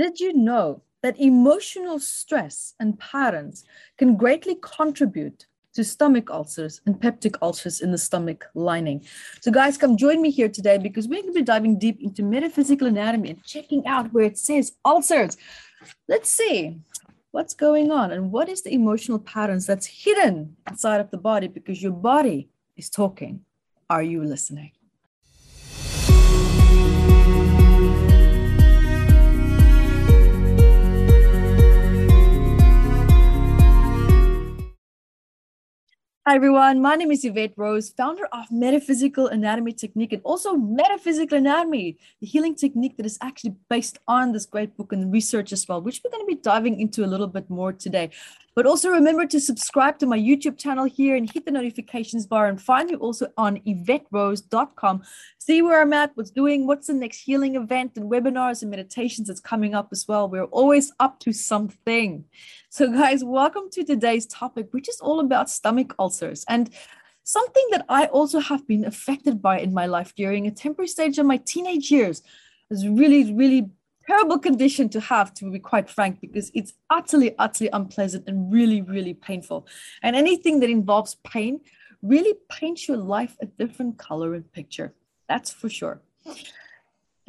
Did you know that emotional stress and patterns can greatly contribute to stomach ulcers and peptic ulcers in the stomach lining. So, guys, come join me here today because we're going to be diving deep into metaphysical anatomy and checking out where it says ulcers. Let's see what's going on and what is the emotional patterns that's hidden inside of the body because your body is talking. Are you listening? Hi, everyone. My name is Yvette Rose, founder of Metaphysical Anatomy Technique and also Metaphysical Anatomy, the healing technique that is actually based on this great book and research as well, which we're going to be diving into a little bit more today. But also remember to subscribe to my YouTube channel here and hit the notifications bar and find me also on YvetteRose.com. See where I'm at, what's doing, what's the next healing event and webinars and meditations that's coming up as well. We're always up to something. So, guys, welcome to today's topic, which is all about stomach ulcers. And something that I also have been affected by in my life during a temporary stage of my teenage years was really, really terrible condition to have, to be quite frank, because it's utterly, utterly unpleasant and really, really painful. And anything that involves pain really paints your life a different color and picture. That's for sure.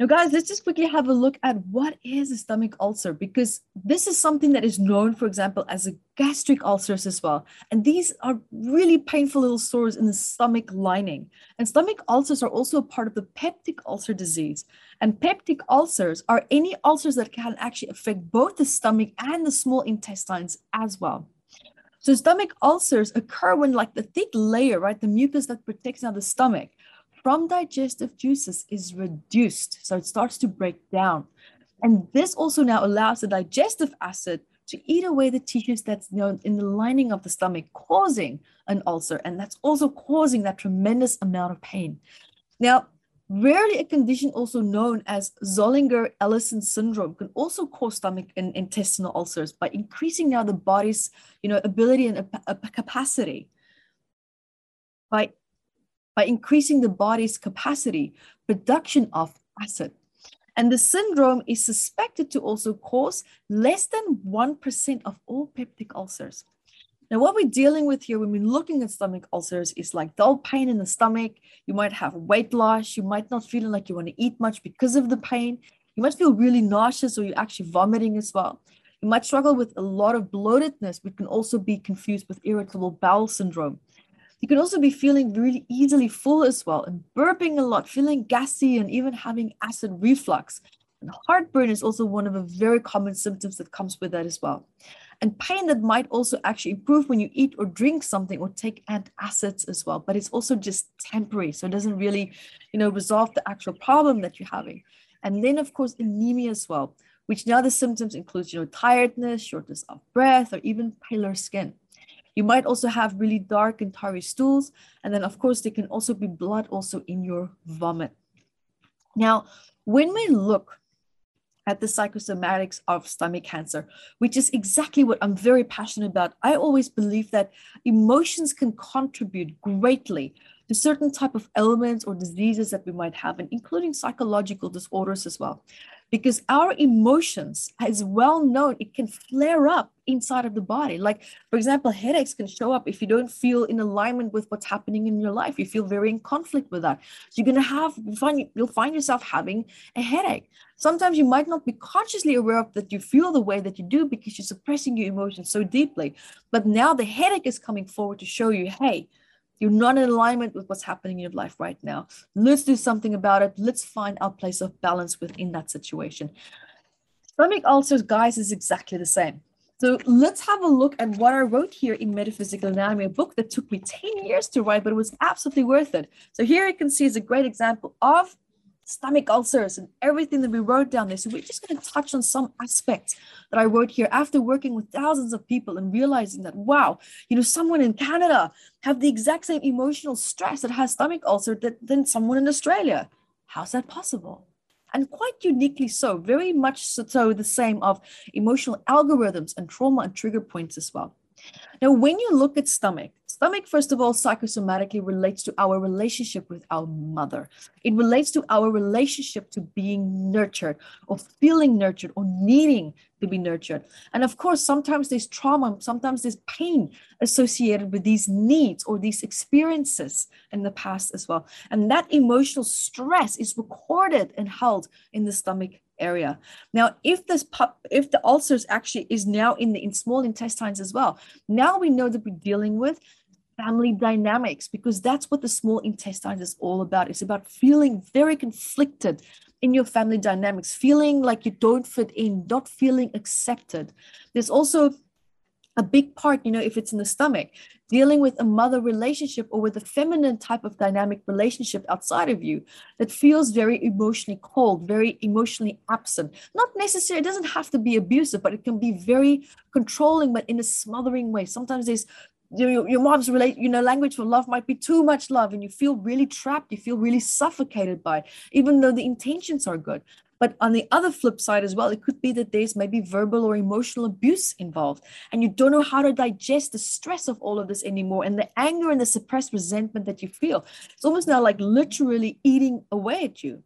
Now, guys, let's just quickly have a look at what is a stomach ulcer because this is something that is known, for example, as a gastric ulcers as well. And these are really painful little sores in the stomach lining. And stomach ulcers are also a part of the peptic ulcer disease. And peptic ulcers are any ulcers that can actually affect both the stomach and the small intestines as well. So stomach ulcers occur when like the thick layer, right, the mucus that protects now the stomach, from digestive juices is reduced. So it starts to break down. And this also now allows the digestive acid to eat away the tissues that's you know, in the lining of the stomach, causing an ulcer. And that's also causing that tremendous amount of pain. Now, rarely a condition also known as Zollinger-Ellison syndrome can also cause stomach and intestinal ulcers by increasing now the body's you know, ability and capacity. By by increasing the body's capacity production of acid. And the syndrome is suspected to also cause less than 1% of all peptic ulcers. Now, what we're dealing with here when we're looking at stomach ulcers is like dull pain in the stomach. You might have weight loss. You might not feeling like you want to eat much because of the pain. You might feel really nauseous or you're actually vomiting as well. You might struggle with a lot of bloatedness, which can also be confused with irritable bowel syndrome. You can also be feeling really easily full as well and burping a lot, feeling gassy, and even having acid reflux. And heartburn is also one of the very common symptoms that comes with that as well. And pain that might also actually improve when you eat or drink something or take antacids as well, but it's also just temporary. So it doesn't really, you know, resolve the actual problem that you're having. And then of course, anemia as well, which now the symptoms include, you know, tiredness, shortness of breath, or even paler skin. You might also have really dark and tarry stools. And then, of course, there can also be blood also in your vomit. Now, when we look at the psychosomatics of stomach cancer, which is exactly what I'm very passionate about, I always believe that emotions can contribute greatly to certain type of ailments or diseases that we might have, and including psychological disorders as well because our emotions is well known it can flare up inside of the body. Like for example headaches can show up if you don't feel in alignment with what's happening in your life. You feel very in conflict with that. So you're going to have find you'll find yourself having a headache. Sometimes you might not be consciously aware of that you feel the way that you do because you're suppressing your emotions so deeply. But now the headache is coming forward to show you hey you're not in alignment with what's happening in your life right now. Let's do something about it. Let's find our place of balance within that situation. Stomach ulcers, guys, is exactly the same. So let's have a look at what I wrote here in Metaphysical Anatomy, a book that took me 10 years to write, but it was absolutely worth it. So here you can see is a great example of stomach ulcers and everything that we wrote down there. So we're just going to touch on some aspects that I wrote here after working with thousands of people and realizing that, wow, you know, someone in Canada have the exact same emotional stress that has stomach ulcer that, than someone in Australia. How's that possible? And quite uniquely so, very much so the same of emotional algorithms and trauma and trigger points as well. Now, when you look at stomach, Stomach, first of all, psychosomatically relates to our relationship with our mother. It relates to our relationship to being nurtured or feeling nurtured or needing to be nurtured. And of course, sometimes there's trauma, sometimes there's pain associated with these needs or these experiences in the past as well. And that emotional stress is recorded and held in the stomach area. Now, if this pup, if the ulcers actually is now in the in small intestines as well, now we know that we're dealing with family dynamics because that's what the small intestine is all about. It's about feeling very conflicted in your family dynamics, feeling like you don't fit in, not feeling accepted. There's also a big part, you know, if it's in the stomach, dealing with a mother relationship or with a feminine type of dynamic relationship outside of you that feels very emotionally cold, very emotionally absent. Not necessarily, it doesn't have to be abusive, but it can be very controlling, but in a smothering way. Sometimes there's your, your mom's relate you know language for love might be too much love and you feel really trapped you feel really suffocated by it, even though the intentions are good. But on the other flip side as well it could be that there's maybe verbal or emotional abuse involved and you don't know how to digest the stress of all of this anymore and the anger and the suppressed resentment that you feel. It's almost now like literally eating away at you.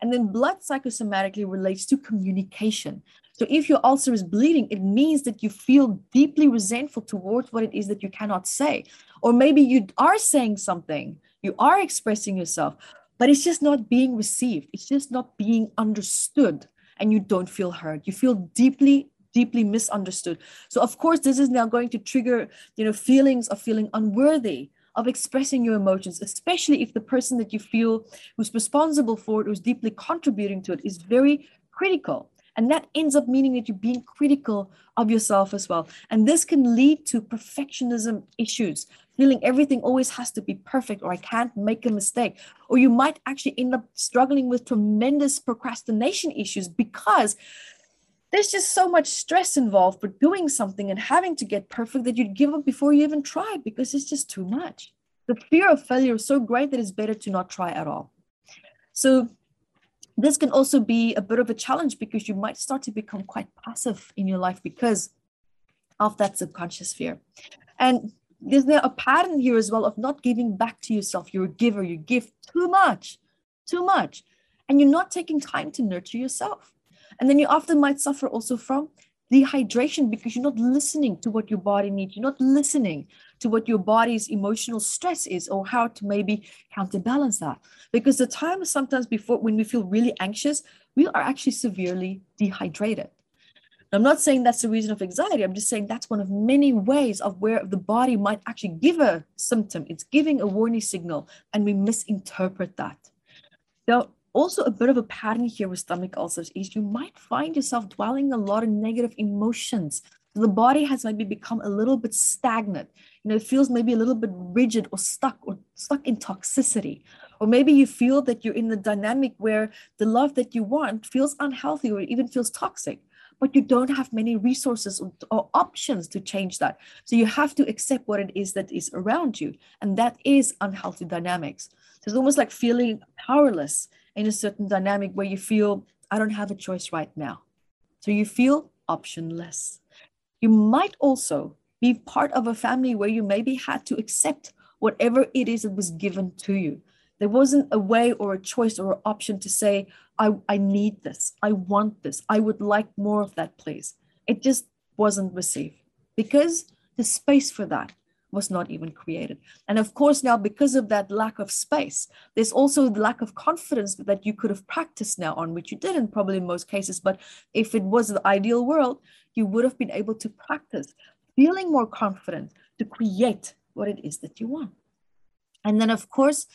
And then blood psychosomatically relates to communication so if your ulcer is bleeding, it means that you feel deeply resentful towards what it is that you cannot say. Or maybe you are saying something, you are expressing yourself, but it's just not being received. It's just not being understood. And you don't feel heard. You feel deeply, deeply misunderstood. So of course, this is now going to trigger, you know, feelings of feeling unworthy, of expressing your emotions, especially if the person that you feel who's responsible for it, who's deeply contributing to it, is very critical. And that ends up meaning that you're being critical of yourself as well. And this can lead to perfectionism issues, feeling everything always has to be perfect or I can't make a mistake. Or you might actually end up struggling with tremendous procrastination issues because there's just so much stress involved with doing something and having to get perfect that you'd give up before you even try because it's just too much. The fear of failure is so great that it's better to not try at all. So this can also be a bit of a challenge because you might start to become quite passive in your life because of that subconscious fear. And there's now a pattern here as well of not giving back to yourself. You're a giver, you give too much, too much, and you're not taking time to nurture yourself. And then you often might suffer also from dehydration because you're not listening to what your body needs. You're not listening to what your body's emotional stress is or how to maybe counterbalance that. Because the time sometimes before when we feel really anxious, we are actually severely dehydrated. I'm not saying that's the reason of anxiety. I'm just saying that's one of many ways of where the body might actually give a symptom. It's giving a warning signal, and we misinterpret that. So also a bit of a pattern here with stomach ulcers is you might find yourself dwelling a lot of negative emotions. So the body has maybe become a little bit stagnant. You know, it feels maybe a little bit rigid or stuck or stuck in toxicity. Or maybe you feel that you're in the dynamic where the love that you want feels unhealthy or even feels toxic but you don't have many resources or, or, options to change that. So you have to accept what it is that is around you. And that is unhealthy dynamics. So it's almost like feeling powerless in a certain dynamic where you feel, I don't have a choice right now. So you feel optionless. You might also be part of a family where you maybe had to accept whatever it is that was given to you. There wasn't a way or a choice or an option to say, I, I need this, I want this, I would like more of that, please. It just wasn't received because the space for that was not even created. And of course, now because of that lack of space, there's also the lack of confidence that you could have practiced now on, which you didn't probably in most cases. But if it was the ideal world, you would have been able to practice feeling more confident to create what it is that you want. And then, of course,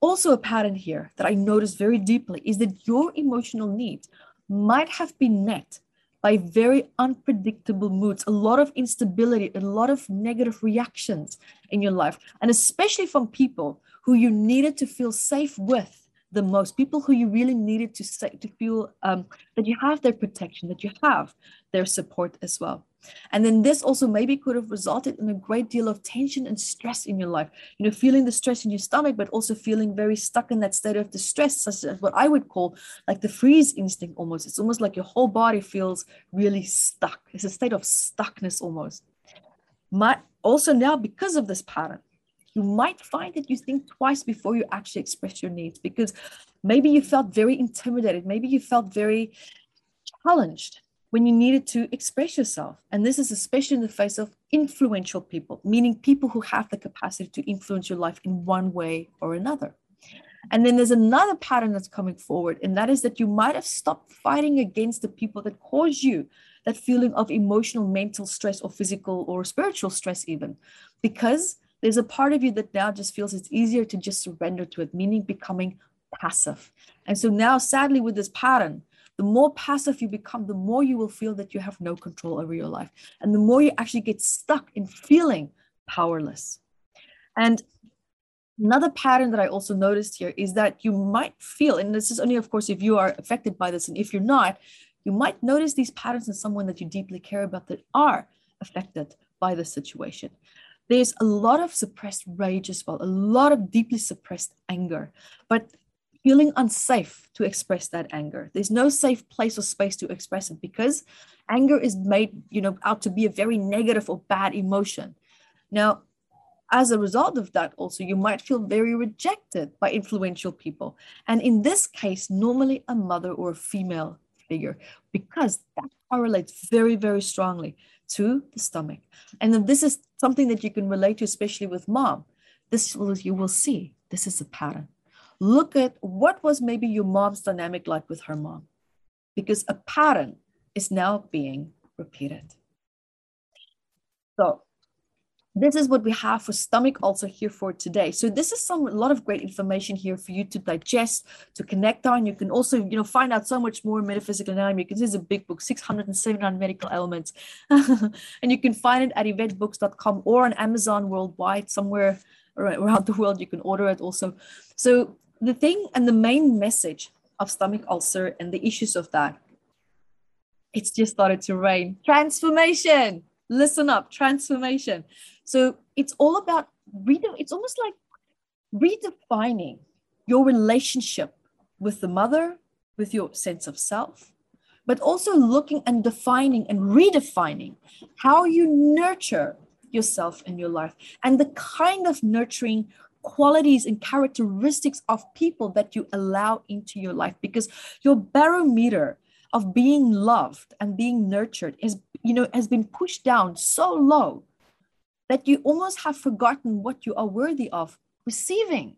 also a pattern here that I noticed very deeply is that your emotional needs might have been met by very unpredictable moods, a lot of instability, a lot of negative reactions in your life, and especially from people who you needed to feel safe with the most, people who you really needed to say, to feel um, that you have their protection, that you have their support as well. And then this also maybe could have resulted in a great deal of tension and stress in your life. You know, feeling the stress in your stomach, but also feeling very stuck in that state of distress, such as what I would call like the freeze instinct almost. It's almost like your whole body feels really stuck. It's a state of stuckness almost. My, also now, because of this pattern, you might find that you think twice before you actually express your needs because maybe you felt very intimidated, maybe you felt very challenged when you needed to express yourself. And this is especially in the face of influential people, meaning people who have the capacity to influence your life in one way or another. And then there's another pattern that's coming forward, and that is that you might have stopped fighting against the people that cause you that feeling of emotional, mental stress, or physical or spiritual stress, even because there's a part of you that now just feels it's easier to just surrender to it, meaning becoming passive. And so now, sadly, with this pattern, the more passive you become, the more you will feel that you have no control over your life. And the more you actually get stuck in feeling powerless. And another pattern that I also noticed here is that you might feel, and this is only, of course, if you are affected by this, and if you're not, you might notice these patterns in someone that you deeply care about that are affected by the situation. There's a lot of suppressed rage as well, a lot of deeply suppressed anger. But feeling unsafe to express that anger. There's no safe place or space to express it because anger is made, you know, out to be a very negative or bad emotion. Now, as a result of that, also, you might feel very rejected by influential people. And in this case, normally a mother or a female figure, because that correlates very, very strongly to the stomach. And this is something that you can relate to, especially with mom. This will, you will see, this is a pattern look at what was maybe your mom's dynamic like with her mom, because a pattern is now being repeated. So, this is what we have for stomach ulcer here for today. So this is some a lot of great information here for you to digest, to connect on. You can also, you know, find out so much more metaphysical anatomy because this is a big book, 679 medical elements. and you can find it at yvetebooks.com or on Amazon worldwide, somewhere around the world. You can order it also. So the thing and the main message of stomach ulcer and the issues of that, it's just started to rain. Transformation. Listen up, transformation. So it's all about read- it's almost like redefining your relationship with the mother, with your sense of self, but also looking and defining and redefining how you nurture yourself in your life and the kind of nurturing qualities and characteristics of people that you allow into your life because your barometer of being loved and being nurtured is you know has been pushed down so low that you almost have forgotten what you are worthy of receiving.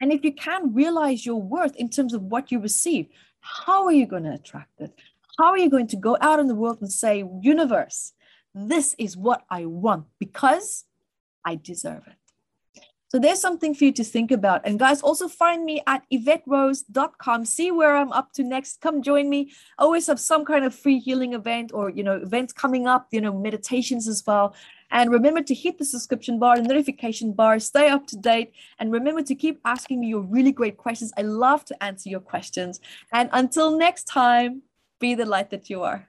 And if you can't realize your worth in terms of what you receive how are you going to attract it? How are you going to go out in the world and say universe this is what i want because i deserve it so there's something for you to think about. And guys, also find me at yvetterose.com. See where I'm up to next. Come join me. Always have some kind of free healing event or, you know, events coming up, you know, meditations as well. And remember to hit the subscription bar, the notification bar, stay up to date. And remember to keep asking me your really great questions. I love to answer your questions. And until next time, be the light that you are.